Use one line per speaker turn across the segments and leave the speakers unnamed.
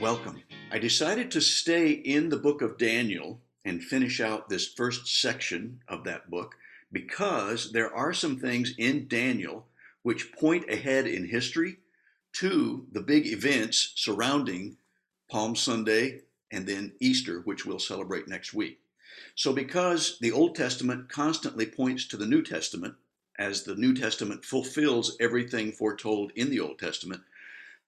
Welcome. I decided to stay in the book of Daniel and finish out this first section of that book because there are some things in Daniel which point ahead in history to the big events surrounding Palm Sunday and then Easter, which we'll celebrate next week. So, because the Old Testament constantly points to the New Testament, as the New Testament fulfills everything foretold in the Old Testament,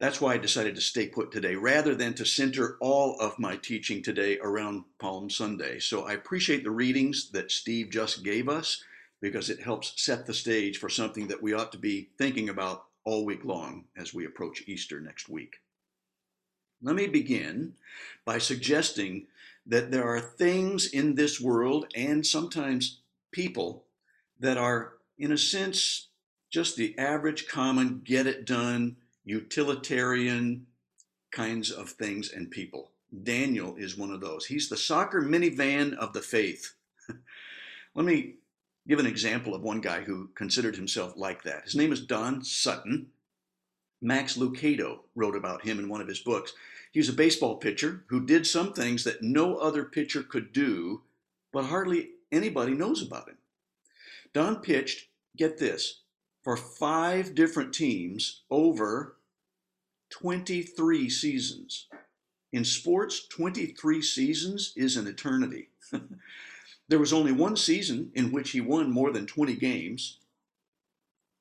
that's why I decided to stay put today rather than to center all of my teaching today around Palm Sunday. So I appreciate the readings that Steve just gave us because it helps set the stage for something that we ought to be thinking about all week long as we approach Easter next week. Let me begin by suggesting that there are things in this world and sometimes people that are, in a sense, just the average, common, get it done, utilitarian kinds of things and people. Daniel is one of those. He's the soccer minivan of the faith. Let me give an example of one guy who considered himself like that. His name is Don Sutton. Max Lucado wrote about him in one of his books. He was a baseball pitcher who did some things that no other pitcher could do, but hardly anybody knows about him. Don pitched, get this, for five different teams over 23 seasons. In sports, 23 seasons is an eternity. there was only one season in which he won more than 20 games.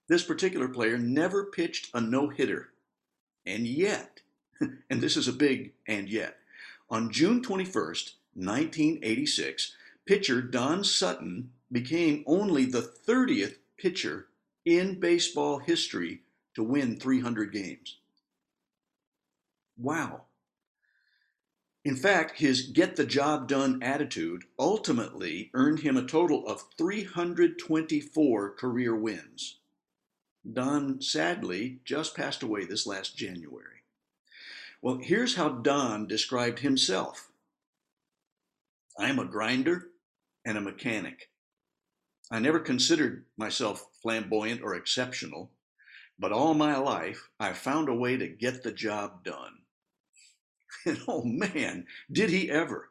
This particular player never pitched a no hitter. And yet, and this is a big and yet, on June 21st, 1986, pitcher Don Sutton became only the 30th pitcher in baseball history to win 300 games. Wow. In fact, his get the job done attitude ultimately earned him a total of 324 career wins. Don sadly just passed away this last January. Well, here's how Don described himself I am a grinder and a mechanic. I never considered myself flamboyant or exceptional, but all my life I found a way to get the job done. And oh man, did he ever.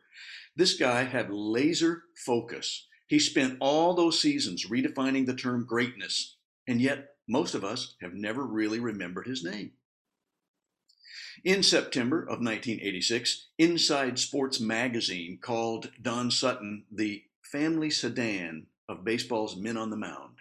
This guy had laser focus. He spent all those seasons redefining the term greatness, and yet most of us have never really remembered his name. In September of 1986, Inside Sports magazine called Don Sutton the family sedan of baseball's men on the mound.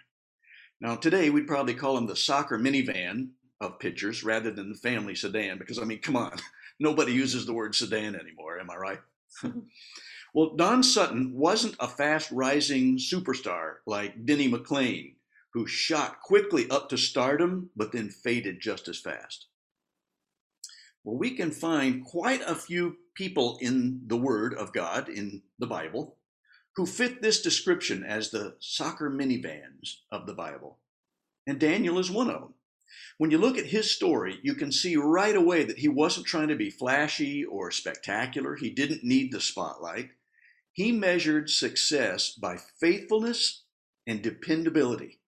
Now, today we'd probably call him the soccer minivan of pitchers rather than the family sedan because, I mean, come on, nobody uses the word sedan anymore, am I right? well, Don Sutton wasn't a fast rising superstar like Denny McLain, who shot quickly up to stardom but then faded just as fast. Well, we can find quite a few people in the Word of God, in the Bible, who fit this description as the soccer minivans of the Bible. And Daniel is one of them. When you look at his story, you can see right away that he wasn't trying to be flashy or spectacular. He didn't need the spotlight. He measured success by faithfulness and dependability.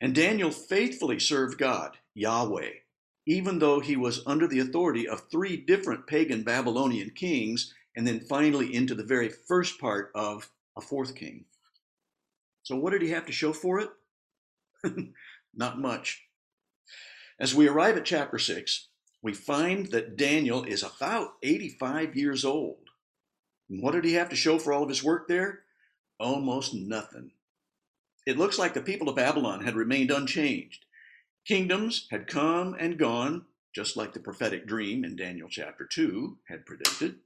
And Daniel faithfully served God, Yahweh, even though he was under the authority of three different pagan Babylonian kings, and then finally into the very first part of a fourth king. So, what did he have to show for it? Not much. As we arrive at chapter 6, we find that Daniel is about 85 years old. And what did he have to show for all of his work there? Almost nothing. It looks like the people of Babylon had remained unchanged. Kingdoms had come and gone, just like the prophetic dream in Daniel chapter 2 had predicted.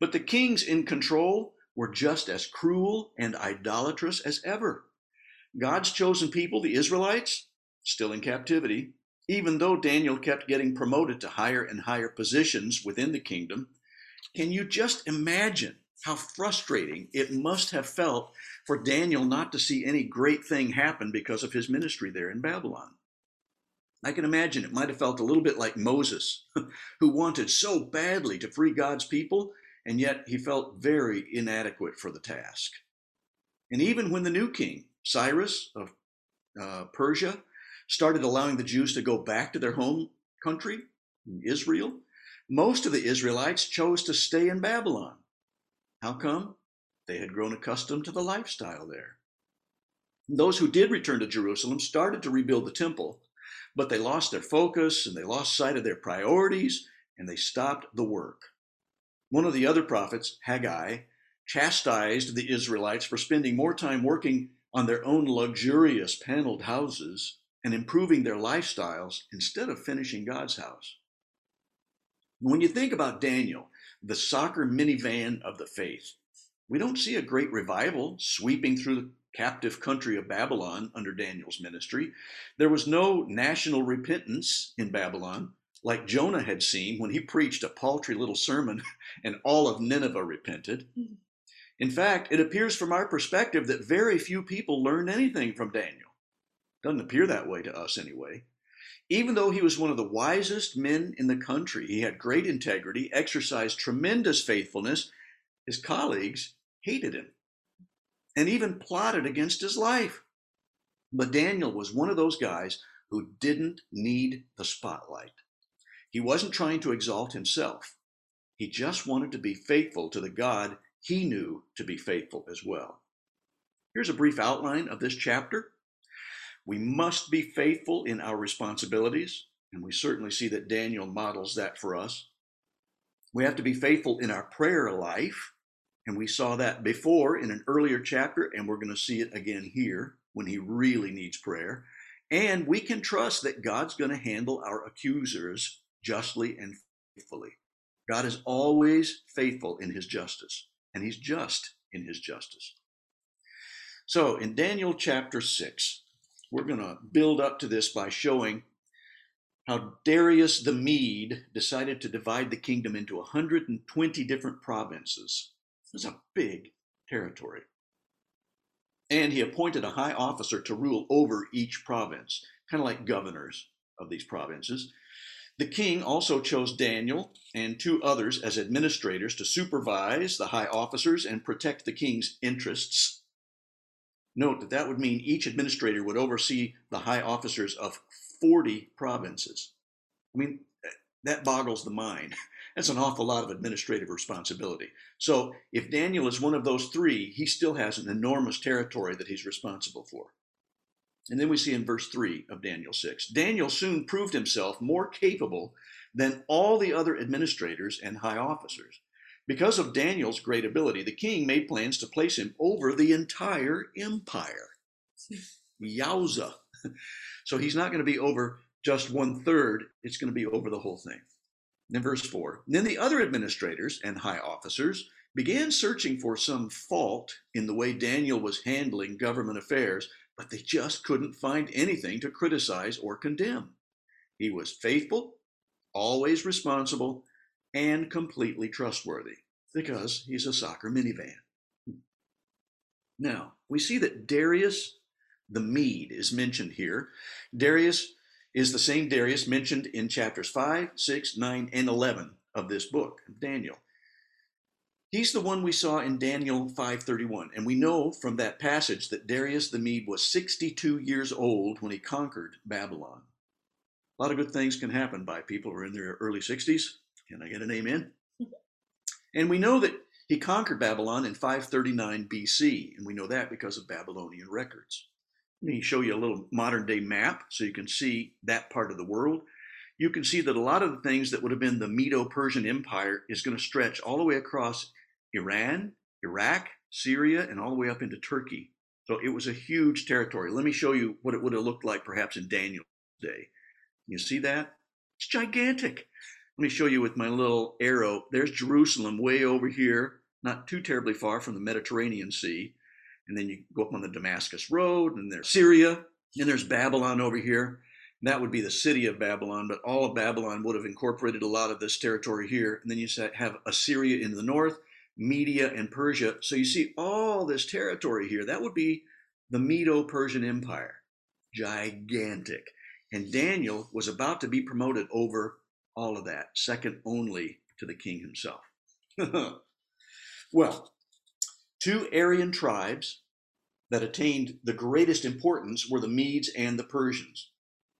But the kings in control were just as cruel and idolatrous as ever. God's chosen people, the Israelites, still in captivity, even though Daniel kept getting promoted to higher and higher positions within the kingdom, can you just imagine how frustrating it must have felt for Daniel not to see any great thing happen because of his ministry there in Babylon? I can imagine it might have felt a little bit like Moses, who wanted so badly to free God's people, and yet he felt very inadequate for the task. And even when the new king, Cyrus of uh, Persia, started allowing the Jews to go back to their home country, Israel, most of the Israelites chose to stay in Babylon. How come? They had grown accustomed to the lifestyle there. Those who did return to Jerusalem started to rebuild the temple, but they lost their focus and they lost sight of their priorities and they stopped the work. One of the other prophets, Haggai, chastised the Israelites for spending more time working on their own luxurious paneled houses and improving their lifestyles instead of finishing God's house. When you think about Daniel, the soccer minivan of the faith, we don't see a great revival sweeping through the captive country of Babylon under Daniel's ministry. There was no national repentance in Babylon like Jonah had seen when he preached a paltry little sermon and all of Nineveh repented. Mm-hmm. In fact, it appears from our perspective that very few people learned anything from Daniel. Doesn't appear that way to us anyway. Even though he was one of the wisest men in the country, he had great integrity, exercised tremendous faithfulness, his colleagues hated him and even plotted against his life. But Daniel was one of those guys who didn't need the spotlight. He wasn't trying to exalt himself. He just wanted to be faithful to the God he knew to be faithful as well. Here's a brief outline of this chapter. We must be faithful in our responsibilities, and we certainly see that Daniel models that for us. We have to be faithful in our prayer life, and we saw that before in an earlier chapter, and we're going to see it again here when he really needs prayer. And we can trust that God's going to handle our accusers justly and faithfully. God is always faithful in his justice, and he's just in his justice. So in Daniel chapter 6, we're going to build up to this by showing how Darius the Mede decided to divide the kingdom into 120 different provinces. It was a big territory. And he appointed a high officer to rule over each province, kind of like governors of these provinces. The king also chose Daniel and two others as administrators to supervise the high officers and protect the king's interests Note that that would mean each administrator would oversee the high officers of 40 provinces. I mean, eh, that boggles the mind. That's an awful lot of administrative responsibility. So if Daniel is one of those three, he still has an enormous territory that he's responsible for. And then we see in verse 3 of Daniel 6 Daniel soon proved himself more capable than all the other administrators and high officers. Because of Daniel's great ability, the king made plans to place him over the entire empire. Yowza. So he's not going to be over just one third, it's going to be over the whole thing. Then, verse 4 Then the other administrators and high officers began searching for some fault in the way Daniel was handling government affairs, but they just couldn't find anything to criticize or condemn. He was faithful, always responsible, and completely trustworthy because he's a soccer minivan. Now, we see that Darius the Mede is mentioned here. Darius is the same Darius mentioned in chapters 5, 6, 9, and 11 of this book of Daniel. He's the one we saw in Daniel 5:31, and we know from that passage that Darius the Mede was 62 years old when he conquered Babylon. A lot of good things can happen by people who are in their early 60s. Can I get an amen? And we know that he conquered Babylon in 539 BC, and we know that because of Babylonian records. Let me show you a little modern day map so you can see that part of the world. You can see that a lot of the things that would have been the Medo Persian Empire is going to stretch all the way across Iran, Iraq, Syria, and all the way up into Turkey. So it was a huge territory. Let me show you what it would have looked like perhaps in Daniel's day. You see that? It's gigantic. Let me show you with my little arrow. There's Jerusalem way over here, not too terribly far from the Mediterranean Sea. And then you go up on the Damascus Road, and there's Syria, and there's Babylon over here. That would be the city of Babylon, but all of Babylon would have incorporated a lot of this territory here. And then you have Assyria in the north, Media and Persia. So you see all this territory here. That would be the Medo Persian Empire. Gigantic. And Daniel was about to be promoted over all of that, second only to the king himself. well, two Aryan tribes that attained the greatest importance were the Medes and the Persians.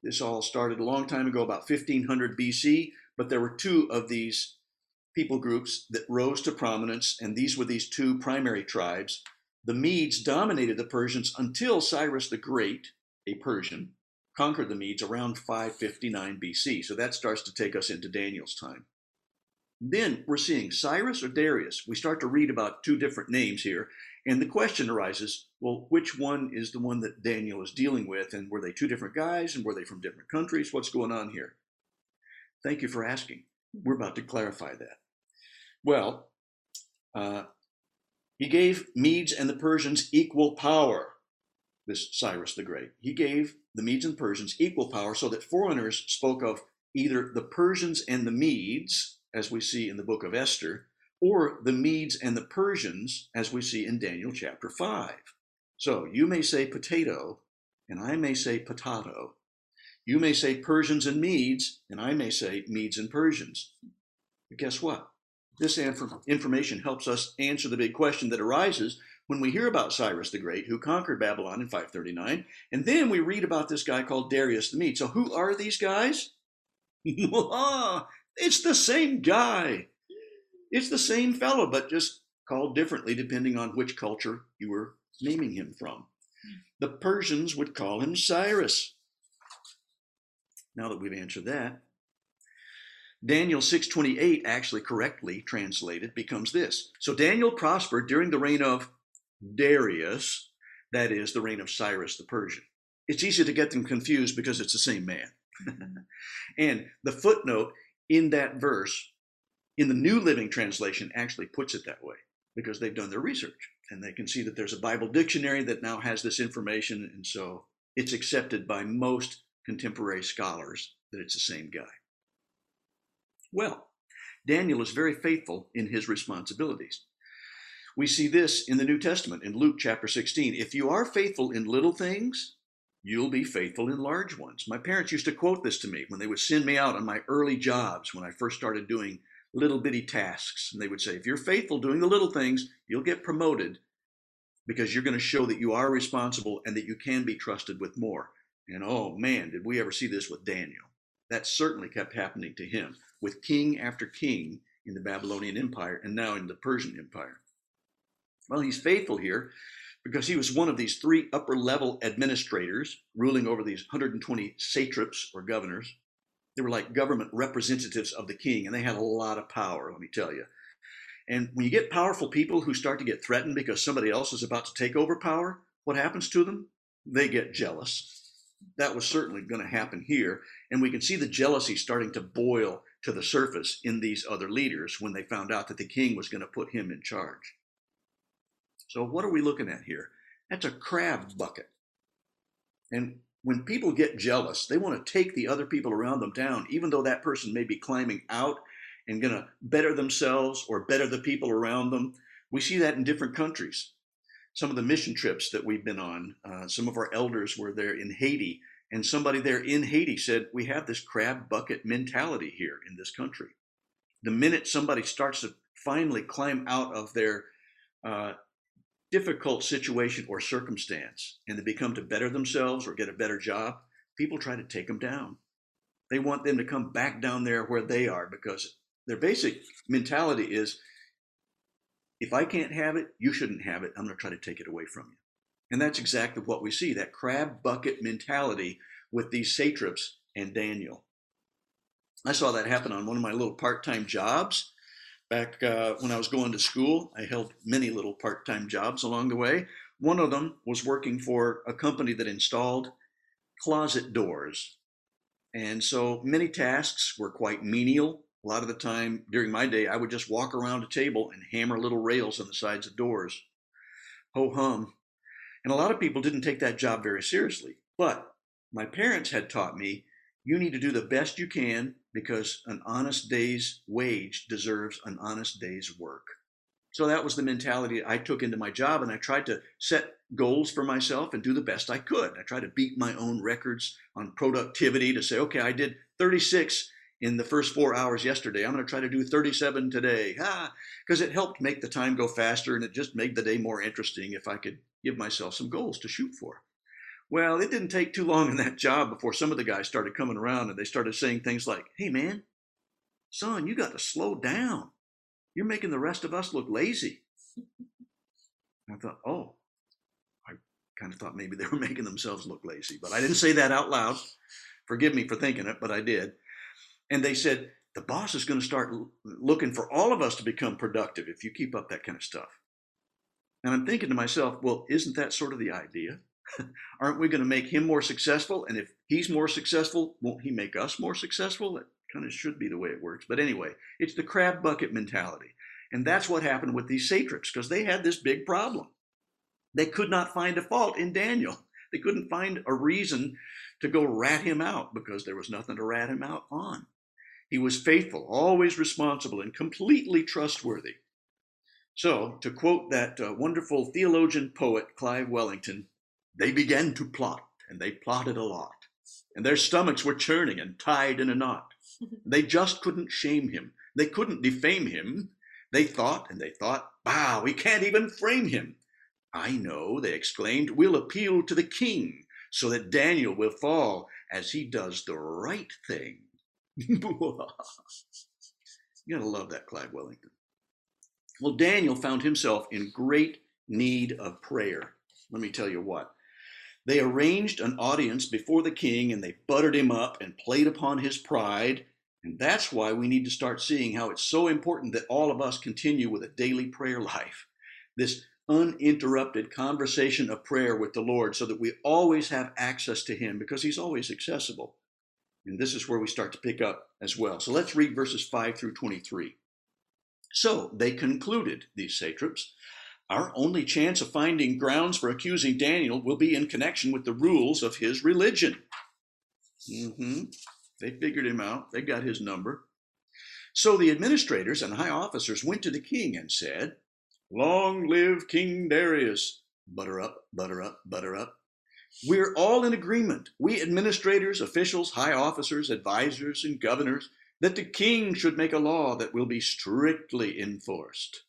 This all started a long time ago, about 1500 BC, but there were two of these people groups that rose to prominence, and these were these two primary tribes. The Medes dominated the Persians until Cyrus the Great, a Persian, conquered the Medes around 559 BC. So that starts to take us into Daniel's time. Then we're seeing Cyrus or Darius. We start to read about two different names here, and the question arises well, which one is the one that Daniel is dealing with? And were they two different guys? And were they from different countries? What's going on here? Thank you for asking. We're about to clarify that. Well, uh, he gave Medes and the Persians equal power, this Cyrus the Great. He gave the Medes and Persians equal power so that foreigners spoke of either the Persians and the Medes, as we see in the book of Esther, or the Medes and the Persians, as we see in Daniel chapter 5. So you may say potato, and I may say potato. You may say Persians and Medes, and I may say Medes and Persians. But guess what? This information helps us answer the big question that arises when we hear about Cyrus the Great, who conquered Babylon in 539, and then we read about this guy called Darius the Mede. So who are these guys? Ah, it's the same guy. It's the same fellow, but just called differently depending on which culture you were naming him from. The Persians would call him Cyrus. Now that we've answered that, Daniel 6:28 actually correctly translated becomes this. So Daniel prospered during the reign of Darius, that is the reign of Cyrus the Persian. It's easy to get them confused because it's the same man. and the footnote in that verse in the New Living Translation actually puts it that way because they've done their research and they can see that there's a Bible dictionary that now has this information. And so it's accepted by most contemporary scholars that it's the same guy. Well, Daniel is very faithful in his responsibilities. We see this in the New Testament in Luke chapter 16. If you are faithful in little things, you'll be faithful in large ones. My parents used to quote this to me when they would send me out on my early jobs when I first started doing little bitty tasks. And they would say, if you're faithful doing the little things, you'll get promoted because you're going to show that you are responsible and that you can be trusted with more. And oh man, did we ever see this with Daniel? That certainly kept happening to him with king after king in the Babylonian Empire and now in the Persian Empire. Well, he's faithful here because he was one of these three upper level administrators ruling over these 120 satraps or governors they were like government representatives of the king, and they had a lot of power, let me tell you. And when you get powerful people who start to get threatened because somebody else is about to take over power, what happens to them? They get jealous. That was certainly going to happen here. And we can see the jealousy starting to boil to the surface in these other leaders when they found out that the king was going to put him in charge. So, what are we looking at here? That's a crab bucket. And when people get jealous, they want to take the other people around them down, even though that person may be climbing out and going to better themselves or better the people around them. We see that in different countries. Some of the mission trips that we've been on, uh, some of our elders were there in Haiti, and somebody there in Haiti said, We have this crab bucket mentality here in this country. The minute somebody starts to finally climb out of their uh, difficult situation or circumstance and they become to better themselves or get a better job, people try to take them down. They want them to come back down there where they are because their basic mentality is if I can't have it, you shouldn't have it. I'm going to try to take it away from you. And that's exactly what we see that crab bucket mentality with these satraps and Daniel. I saw that happen on one of my little part time jobs. Back uh, when I was going to school, I held many little part time jobs along the way. One of them was working for a company that installed closet doors. And so many tasks were quite menial. A lot of the time during my day, I would just walk around a table and hammer little rails on the sides of doors. Ho hum. And a lot of people didn't take that job very seriously. But my parents had taught me you need to do the best you can because an honest day's wage deserves an honest day's work. So that was the mentality I took into my job, and I tried to set goals for myself and do the best I could. I tried to beat my own records on productivity to say, okay, I did 36 in the first four hours yesterday. I'm going to try to do 37 today. Ah, because it helped make the time go faster and it just made the day more interesting if I could give myself some goals to shoot for. Well, it didn't take too long in that job before some of the guys started coming around and they started saying things like, hey, man, Son, you got to slow down. You're making the rest of us look lazy. I thought, oh, I kind of thought maybe they were making themselves look lazy, but I didn't say that out loud. Forgive me for thinking it, but I did. And they said, the boss is going to start looking for all of us to become productive if you keep up that kind of stuff. And I'm thinking to myself, well, isn't that sort of the idea? Aren't we going to make him more successful? And if he's more successful, won't he make us more successful? It kind of should be the way it works. But anyway, it's the crab bucket mentality. And that's what happened with these satraps because they had this big problem. They could not find a fault in Daniel. They couldn't find a reason to go rat him out because there was nothing to rat him out on. He was faithful, always responsible, and completely trustworthy. So, to quote that uh, wonderful theologian poet Clive Wellington, they began to plot, and they plotted a lot. And their stomachs were churning and tied in a knot. They just couldn't shame him. They couldn't defame him. They thought and they thought, bah, we can't even frame him. I know, they exclaimed, we'll appeal to the king so that Daniel will fall as he does the right thing. you gotta love that, Clive Wellington. Well, Daniel found himself in great need of prayer. Let me tell you what. They arranged an audience before the king and they buttered him up and played upon his pride. And that's why we need to start seeing how it's so important that all of us continue with a daily prayer life. This uninterrupted conversation of prayer with the Lord so that we always have access to Him because He's always accessible. And this is where we start to pick up as well. So let's read verses 5 through 23. So they concluded, these satraps, our only chance of finding grounds for accusing Daniel will be in connection with the rules of his religion. Mm-hmm. They figured him out, they got his number. So the administrators and high officers went to the king and said, Long live King Darius. Butter up, butter up, butter up. We're all in agreement, we administrators, officials, high officers, advisors, and governors, that the king should make a law that will be strictly enforced.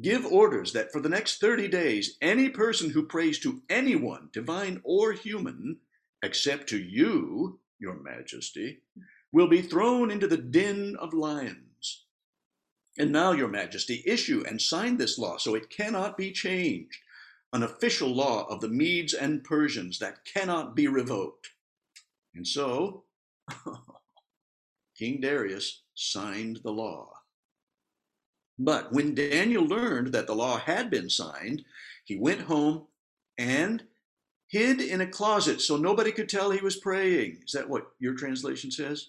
Give orders that for the next 30 days, any person who prays to anyone, divine or human, except to you, your majesty, will be thrown into the den of lions. And now, Your Majesty, issue and sign this law so it cannot be changed, an official law of the Medes and Persians that cannot be revoked. And so, King Darius signed the law. But when Daniel learned that the law had been signed, he went home and hid in a closet so nobody could tell he was praying. Is that what your translation says?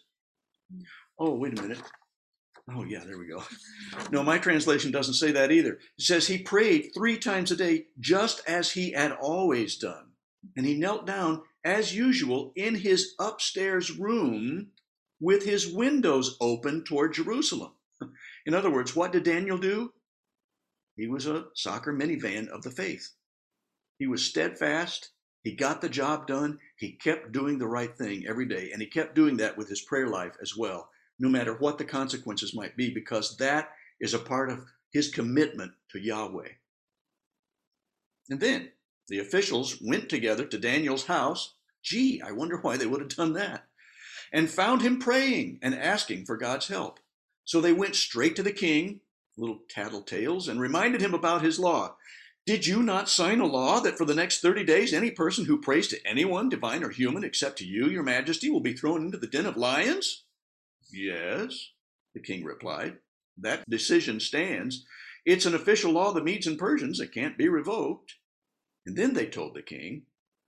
Oh, wait a minute. Oh, yeah, there we go. No, my translation doesn't say that either. It says he prayed three times a day, just as he had always done. And he knelt down, as usual, in his upstairs room with his windows open toward Jerusalem. In other words, what did Daniel do? He was a soccer minivan of the faith. He was steadfast. He got the job done. He kept doing the right thing every day. And he kept doing that with his prayer life as well no matter what the consequences might be, because that is a part of his commitment to Yahweh. And then the officials went together to Daniel's house. Gee, I wonder why they would have done that. And found him praying and asking for God's help. So they went straight to the king, little tattletales, and reminded him about his law. Did you not sign a law that for the next 30 days any person who prays to anyone, divine or human, except to you, your majesty, will be thrown into the den of lions? Yes, the king replied. That decision stands. It's an official law of the Medes and Persians that can't be revoked. And then they told the king,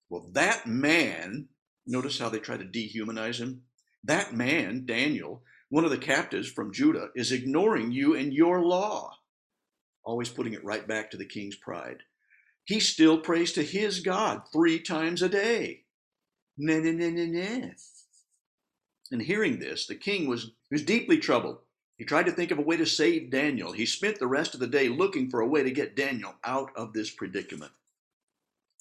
well, that man, notice how they try to dehumanize him? That man, Daniel, one of the captives from Judah, is ignoring you and your law. Always putting it right back to the king's pride. He still prays to his God three times a day. Nah, nah, nah, nah, nah. And hearing this, the king was, was deeply troubled. He tried to think of a way to save Daniel. He spent the rest of the day looking for a way to get Daniel out of this predicament.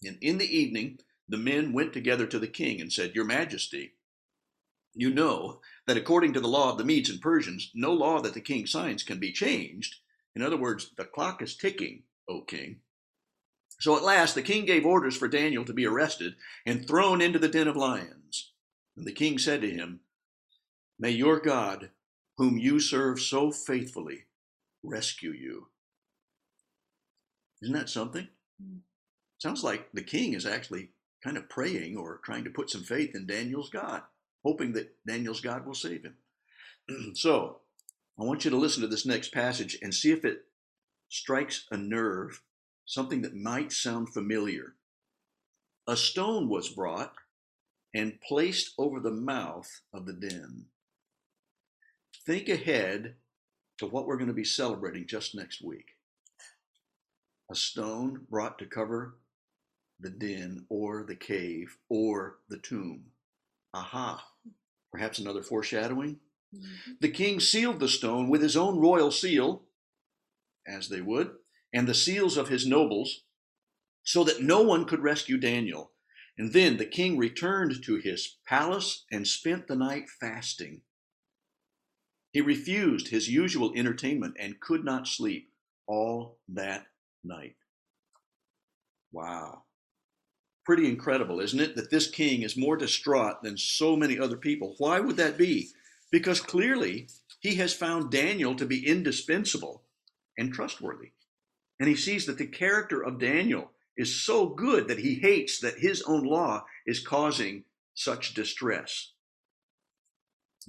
And in the evening, the men went together to the king and said, Your Majesty, you know that according to the law of the Medes and Persians, no law that the king signs can be changed. In other words, the clock is ticking, O king. So at last the king gave orders for Daniel to be arrested and thrown into the den of lions. And the king said to him, May your God, whom you serve so faithfully, rescue you. Isn't that something? Sounds like the king is actually kind of praying or trying to put some faith in Daniel's God, hoping that Daniel's God will save him. so, I want you to listen to this next passage and see if it strikes a nerve, something that might sound familiar. A stone was brought and placed over the mouth of the den. Think ahead to what we're going to be celebrating just next week. A stone brought to cover the den or the cave or the tomb. Aha, perhaps another foreshadowing? Mm-hmm. The king sealed the stone with his own royal seal, as they would, and the seals of his nobles, so that no one could rescue Daniel. And then the king returned to his palace and spent the night fasting. He refused his usual entertainment and could not sleep all that night. Wow. Pretty incredible, isn't it? That this king is more distraught than so many other people. Why would that be? Because clearly he has found Daniel to be indispensable and trustworthy. And he sees that the character of Daniel is so good that he hates that his own law is causing such distress.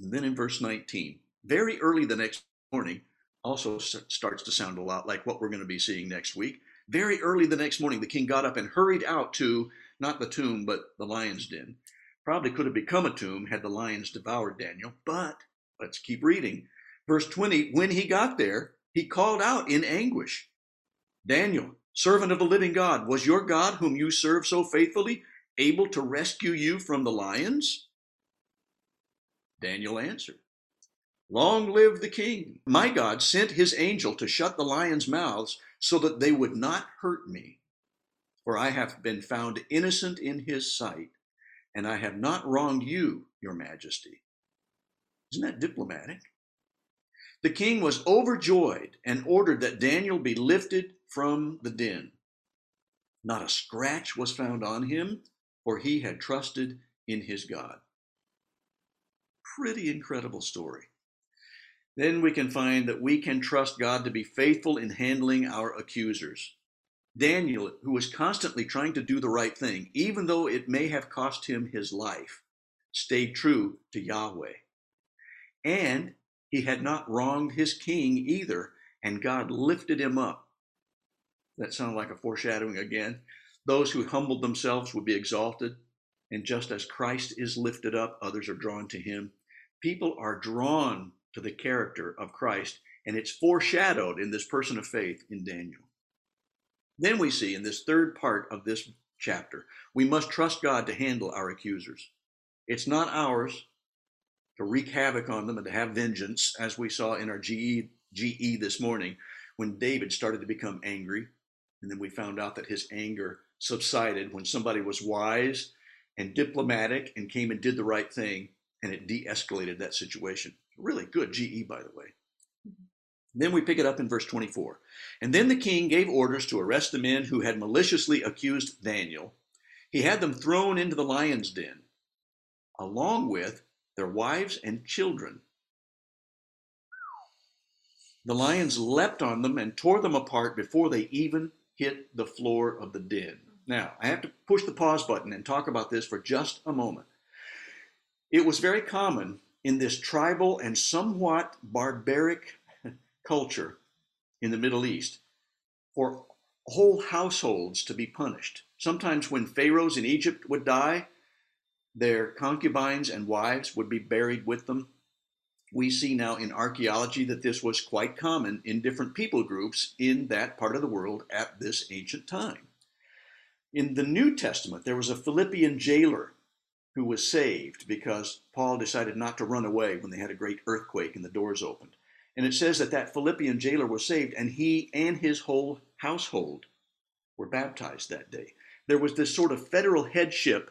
And then in verse 19, very early the next morning, also starts to sound a lot like what we're going to be seeing next week. Very early the next morning, the king got up and hurried out to not the tomb, but the lion's den. Probably could have become a tomb had the lions devoured Daniel, but let's keep reading. Verse 20 When he got there, he called out in anguish Daniel, servant of the living God, was your God, whom you serve so faithfully, able to rescue you from the lions? Daniel answered, Long live the king. My God sent his angel to shut the lions' mouths so that they would not hurt me. For I have been found innocent in his sight, and I have not wronged you, your majesty. Isn't that diplomatic? The king was overjoyed and ordered that Daniel be lifted from the den. Not a scratch was found on him, for he had trusted in his God. Pretty incredible story. Then we can find that we can trust God to be faithful in handling our accusers. Daniel, who was constantly trying to do the right thing, even though it may have cost him his life, stayed true to Yahweh. And he had not wronged his king either, and God lifted him up. That sounded like a foreshadowing again. Those who humbled themselves would be exalted, and just as Christ is lifted up, others are drawn to him. People are drawn to the character of Christ, and it's foreshadowed in this person of faith in Daniel. Then we see in this third part of this chapter, we must trust God to handle our accusers. It's not ours to wreak havoc on them and to have vengeance, as we saw in our GE, GE this morning when David started to become angry. And then we found out that his anger subsided when somebody was wise and diplomatic and came and did the right thing, and it de escalated that situation. Really good GE, by the way. Then we pick it up in verse 24. And then the king gave orders to arrest the men who had maliciously accused Daniel. He had them thrown into the lion's den, along with their wives and children. The lions leapt on them and tore them apart before they even hit the floor of the den. Now, I have to push the pause button and talk about this for just a moment. It was very common in this tribal and somewhat barbaric culture in the Middle East for whole households to be punished. Sometimes, when pharaohs in Egypt would die, their concubines and wives would be buried with them. We see now in archaeology that this was quite common in different people groups in that part of the world at this ancient time. In the New Testament, there was a Philippian jailer who was saved because Paul decided not to run away when they had a great earthquake and the doors opened. And it says that that Philippian jailer was saved, and he and his whole household were baptized that day. There was this sort of federal headship,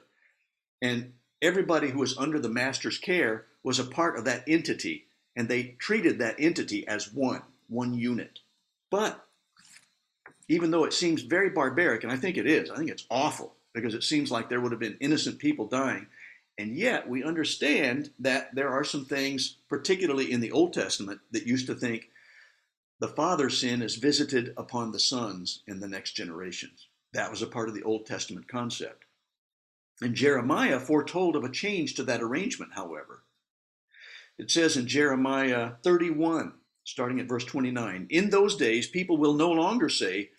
and everybody who was under the master's care was a part of that entity, and they treated that entity as one, one unit. But even though it seems very barbaric, and I think it is, I think it's awful because it seems like there would have been innocent people dying. And yet we understand that there are some things, particularly in the Old Testament, that used to think the father's sin is visited upon the sons in the next generations. That was a part of the Old Testament concept. And Jeremiah foretold of a change to that arrangement, however. It says in Jeremiah 31, starting at verse 29, In those days, people will no longer say,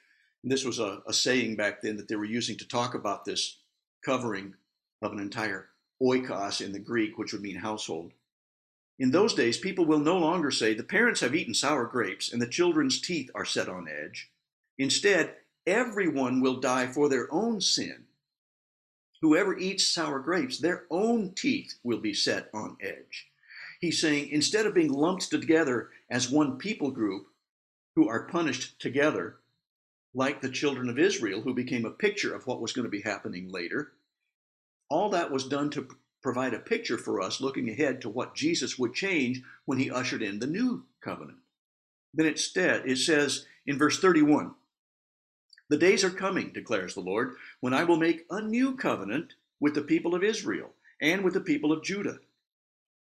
this was a, a saying back then that they were using to talk about this covering of an entire oikos in the Greek, which would mean household. In those days, people will no longer say, The parents have eaten sour grapes, and the children's teeth are set on edge. Instead, everyone will die for their own sin. Whoever eats sour grapes, their own teeth will be set on edge. He's saying, instead of being lumped together as one people group who are punished together, like the children of Israel, who became a picture of what was going to be happening later, all that was done to provide a picture for us looking ahead to what Jesus would change when he ushered in the new covenant. Then instead, it says in verse 31 The days are coming, declares the Lord, when I will make a new covenant with the people of Israel and with the people of Judah.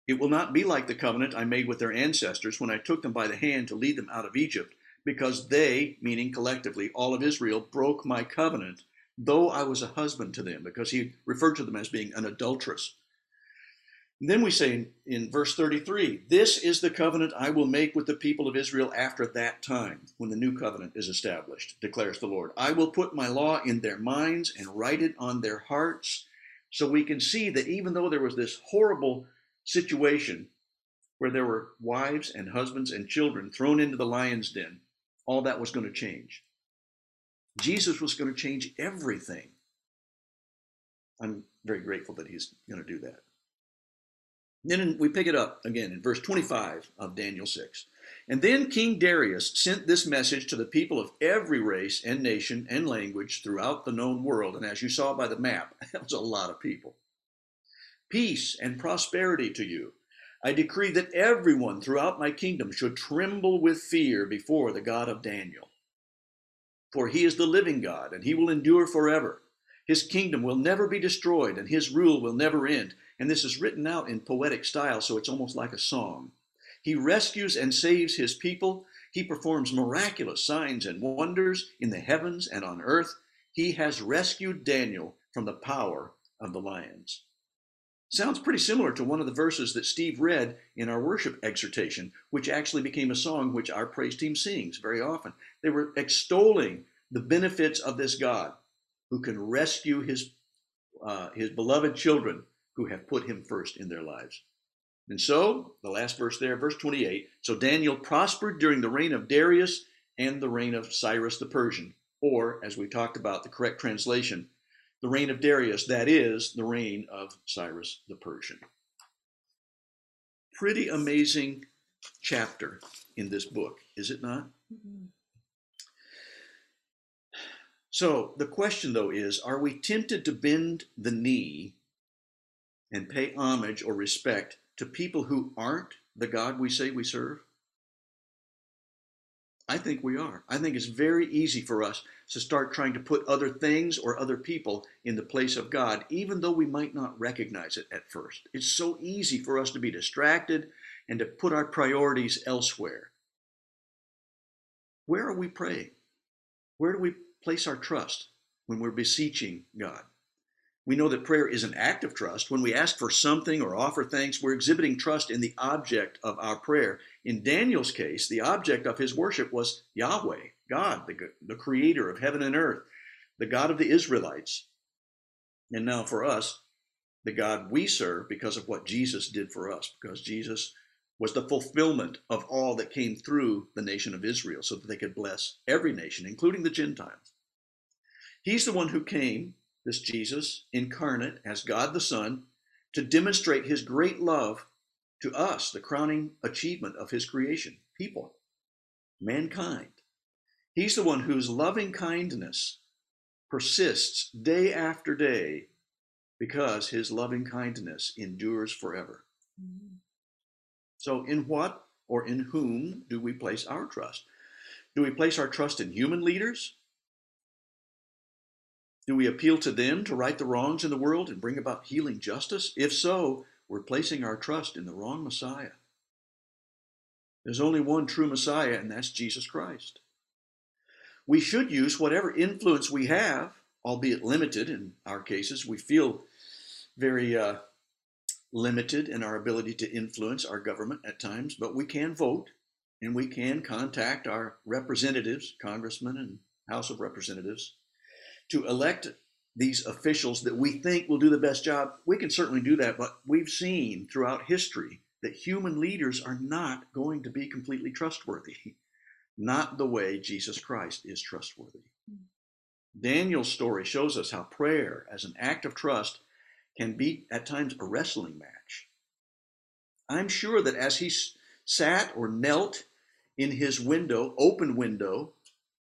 It will not be like the covenant I made with their ancestors when I took them by the hand to lead them out of Egypt, because they, meaning collectively all of Israel, broke my covenant though I was a husband to them, because he referred to them as being an adulteress. And then we say in, in, verse 33 This is the covenant I will make with the people of Israel after that time, when the new covenant is established, declares the Lord. I will put my law in their minds and write it on their hearts. So we can see that even though there was this horrible situation where there were wives and husbands and children thrown into the lion's den, all that was going to change. Jesus was going to change everything. I'm very grateful that he's going to do that. Then we pick it up again in verse 25 of Daniel 6. And then King Darius sent this message to the people of every race and nation and language throughout the known world. And as you saw by the map, that was a lot of people. Peace and prosperity to you. I decree that everyone throughout my kingdom should tremble with fear before the God of Daniel. For he is the living God, and he will endure forever. His kingdom will never be destroyed, and his rule will never end. And this is written out in poetic style, so it's almost like a song. He rescues and saves his people. He performs miraculous signs and wonders in the heavens and on earth. He has rescued Daniel from the power of the lions. Sounds pretty similar to one of the verses that Steve read in our worship exhortation, which actually became a song which our praise team sings very often. They were extolling the benefits of this God who can rescue his, uh, his beloved children who have put him first in their lives. And so, the last verse there, verse 28 so Daniel prospered during the reign of Darius and the reign of Cyrus the Persian, or, as we talked about, the correct translation, the reign of Darius, that is, the reign of Cyrus the Persian. Pretty amazing chapter in this book, is it not? Mm-hmm. So the question, though, is are we tempted to bend the knee and pay homage or respect to people who aren't the God we say we serve? I think we are. I think it's very easy for us to start trying to put other things or other people in the place of God, even though we might not recognize it at first. It's so easy for us to be distracted and to put our priorities elsewhere. Where are we praying? Where do we place our trust when we're beseeching God? We know that prayer is an act of trust. When we ask for something or offer thanks, we're exhibiting trust in the object of our prayer. In Daniel's case, the object of his worship was Yahweh, God, the, the creator of heaven and earth, the God of the Israelites. And now for us, the God we serve because of what Jesus did for us, because Jesus was the fulfillment of all that came through the nation of Israel so that they could bless every nation, including the Gentiles. He's the one who came this Jesus incarnate as God the Son, to demonstrate his great love to us, the crowning achievement of his creation, people, mankind. He's the one whose loving kindness persists day after day because his loving kindness endures forever. Mm-hmm. So, in what or in whom do we place our trust? Do we place our trust in human leaders Do we appeal to them to right the wrongs in the world and bring about healing justice? If so, we're placing our trust in the wrong Messiah. There's only one true Messiah, and that's Jesus Christ. We should use whatever influence we have, albeit limited in our cases. We feel very uh, limited in our ability to influence our government at times, but we can vote and we can contact our representatives, congressmen and House of Representatives, to elect these officials that we think will do the best job. We can certainly do that, but we've seen throughout history that human leaders are not going to be completely trustworthy, not the way Jesus Christ is trustworthy. Daniel's story shows us how prayer, as an act of trust, can be at times a wrestling match. I'm sure that as he sat or knelt in his window, open window,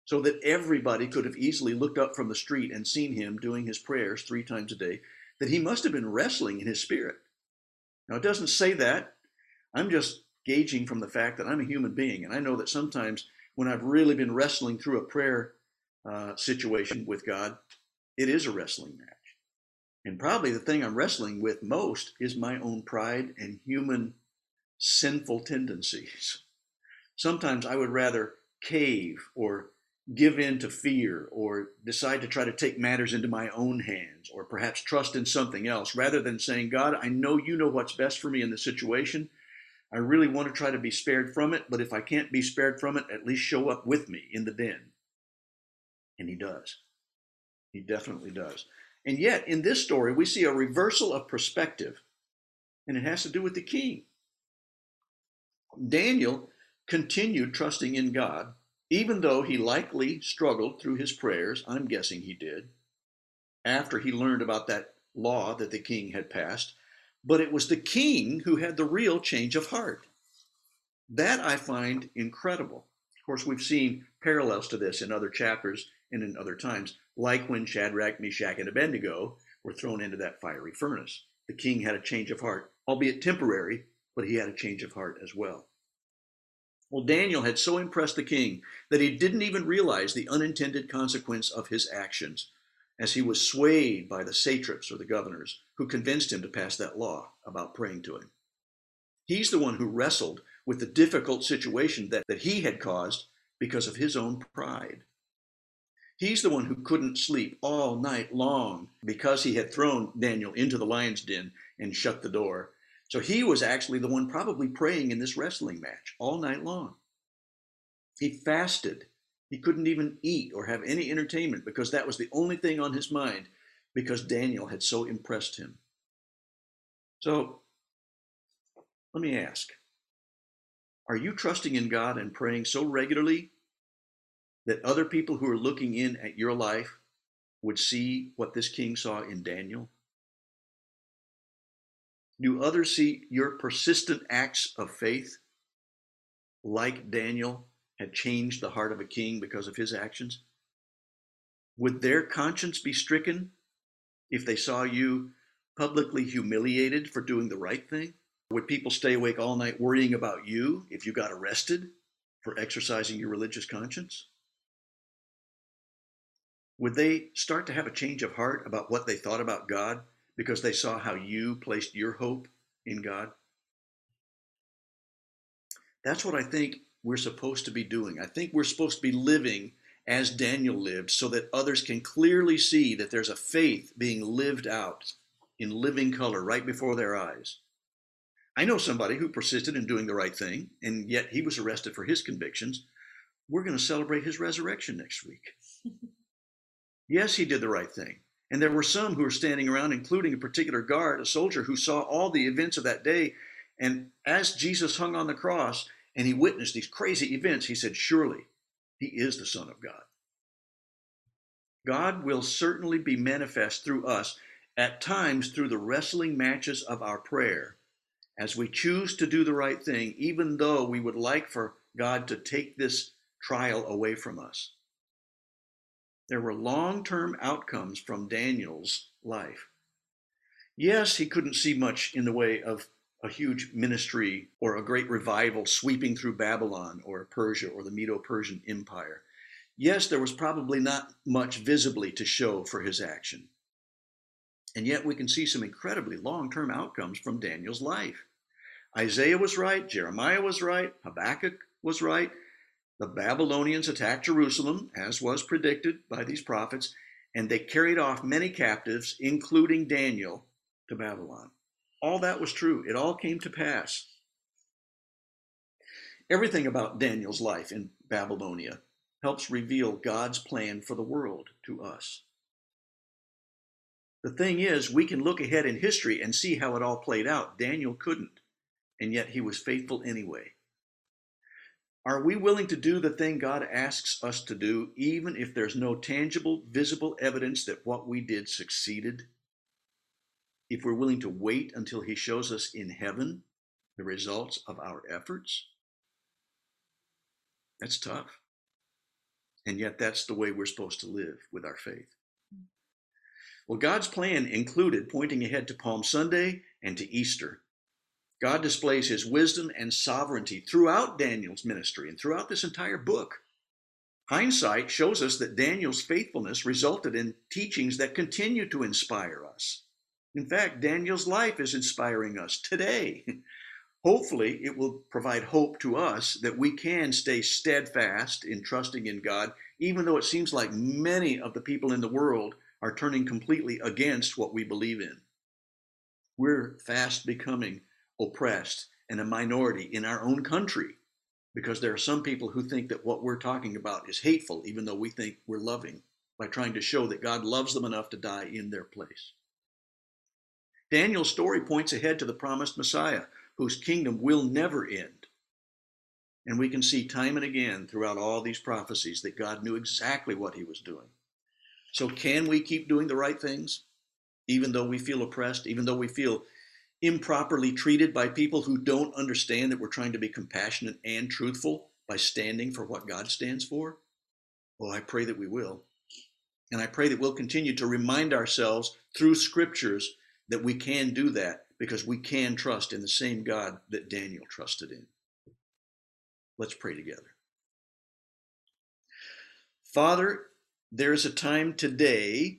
so that everybody could have easily looked up from the street and seen him doing his prayers three times a day, that he must have been wrestling in his spirit. Now, it doesn't say that. I'm just gauging from the fact that I'm a human being, and I know that sometimes when I've really been wrestling through a prayer uh, situation with God, it is a wrestling match. And probably the thing I'm wrestling with most is my own pride and human sinful tendencies. Sometimes I would rather cave or give in to fear or decide to try to take matters into my own hands or perhaps trust in something else rather than saying, God, I know you know what's best for me in this situation. I really want to try to be spared from it, but if I can't be spared from it, at least show up with me in the den. And he does. He definitely does. And yet, in this story, we see a reversal of perspective, and it has to do with the king. Daniel continued trusting in God even though he likely struggled through his prayers, I'm guessing he did, after he learned about that law that the king had passed, but it was the king who had the real change of heart. That I find incredible. Of course, we've seen parallels to this in other chapters and in other times, like when Shadrach, Meshach, and Abednego were thrown into that fiery furnace. The king had a change of heart, albeit temporary, but he had a change of heart as well. Well, Daniel had so impressed the king that he didn't even realize the unintended consequence of his actions as he was swayed by the satraps or the governors who convinced him to pass that law about praying to him. He's the one who wrestled with the difficult situation that, that he had caused because of his own pride. He's the one who couldn't sleep all night long because he had thrown Daniel into the lion's den and shut the door so he was actually the one probably praying in this wrestling match all night long. He fasted. He couldn't even eat or have any entertainment because that was the only thing on his mind because Daniel had so impressed him. So let me ask Are you trusting in God and praying so regularly that other people who are looking in at your life would see what this king saw in Daniel? Do others see your persistent acts of faith, like Daniel had changed the heart of a king because of his actions? Would their conscience be stricken if they saw you publicly humiliated for doing the right thing? Would people stay awake all night worrying about you if you got arrested for exercising your religious conscience? Would they start to have a change of heart about what they thought about God because they saw how you placed your hope in God? That's what I think we're supposed to be doing. I think we're supposed to be living as Daniel lived so that others can clearly see that there's a faith being lived out in living color right before their eyes. I know somebody who persisted in doing the right thing, and yet he was arrested for his convictions. We're going to celebrate his resurrection next week. yes, he did the right thing. And there were some who were standing around, including a particular guard, a soldier, who saw all the events of that day. And as Jesus hung on the cross and he witnessed these crazy events, he said, Surely he is the Son of God. God will certainly be manifest through us, at times through the wrestling matches of our prayer, as we choose to do the right thing, even though we would like for God to take this trial away from us. There were long term outcomes from Daniel's life. Yes, he couldn't see much in the way of a huge ministry or a great revival sweeping through Babylon or Persia or the Medo Persian Empire. Yes, there was probably not much visibly to show for his action. And yet we can see some incredibly long term outcomes from Daniel's life. Isaiah was right, Jeremiah was right, Habakkuk was right. The Babylonians attacked Jerusalem, as was predicted by these prophets, and they carried off many captives, including Daniel, to Babylon. All that was true. It all came to pass. Everything about Daniel's life in Babylonia helps reveal God's plan for the world to us. The thing is, we can look ahead in history and see how it all played out. Daniel couldn't, and yet he was faithful anyway. Are we willing to do the thing God asks us to do, even if there's no tangible, visible evidence that what we did succeeded? If we're willing to wait until He shows us in heaven the results of our efforts? That's tough. And yet, that's the way we're supposed to live with our faith. Well, God's plan included pointing ahead to Palm Sunday and to Easter. God displays his wisdom and sovereignty throughout Daniel's ministry and throughout this entire book. Hindsight shows us that Daniel's faithfulness resulted in teachings that continue to inspire us. In fact, Daniel's life is inspiring us today. Hopefully, it will provide hope to us that we can stay steadfast in trusting in God, even though it seems like many of the people in the world are turning completely against what we believe in. We're fast becoming oppressed and a minority in our own country because there are some people who think that what we're talking about is hateful, even though we think we're loving, by trying to show that God loves them enough to die in their place. Daniel's story points ahead to the promised Messiah whose kingdom will never end. And we can see time and again throughout all these prophecies that God knew exactly what he was doing. So, can we keep doing the right things, even though we feel oppressed, even though we feel improperly treated by people who don't understand that we're trying to be compassionate and truthful by standing for what God stands for? Well, I pray that we will. And I pray that we'll continue to remind ourselves through scriptures that we can do that because we can trust in the same God that Daniel trusted in. Let's pray together. Father, there is a time today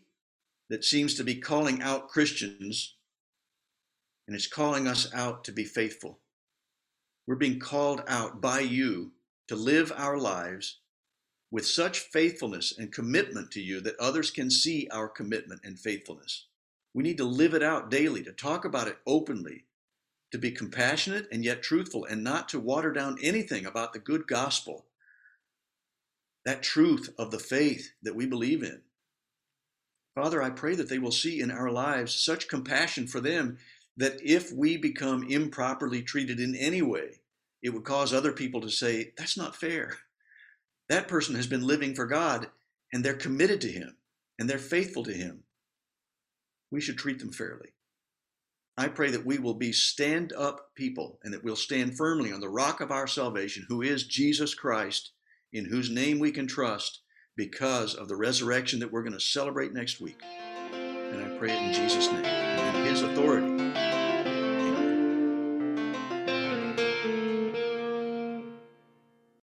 that seems to be calling out Christians, and it's calling us out to be faithful. We're being called out by you to live our lives with such faithfulness and commitment to you that others can see our commitment and faithfulness. We need to live it out daily, to talk about it openly, to be compassionate and yet truthful, and not to water down anything about the good gospel, that truth of the faith that we believe in. Father, I pray that they will see in our lives such compassion for them that if we become improperly treated in any way, it would cause other people to say, That's not fair. That person has been living for God and they're committed to Him and they're faithful to Him we should treat them fairly. I pray that we will be stand up people and that we'll stand firmly on the rock of our salvation, who is Jesus Christ, in whose name we can trust because of the resurrection that we're going to celebrate next week. And I pray it in Jesus' name and in his authority.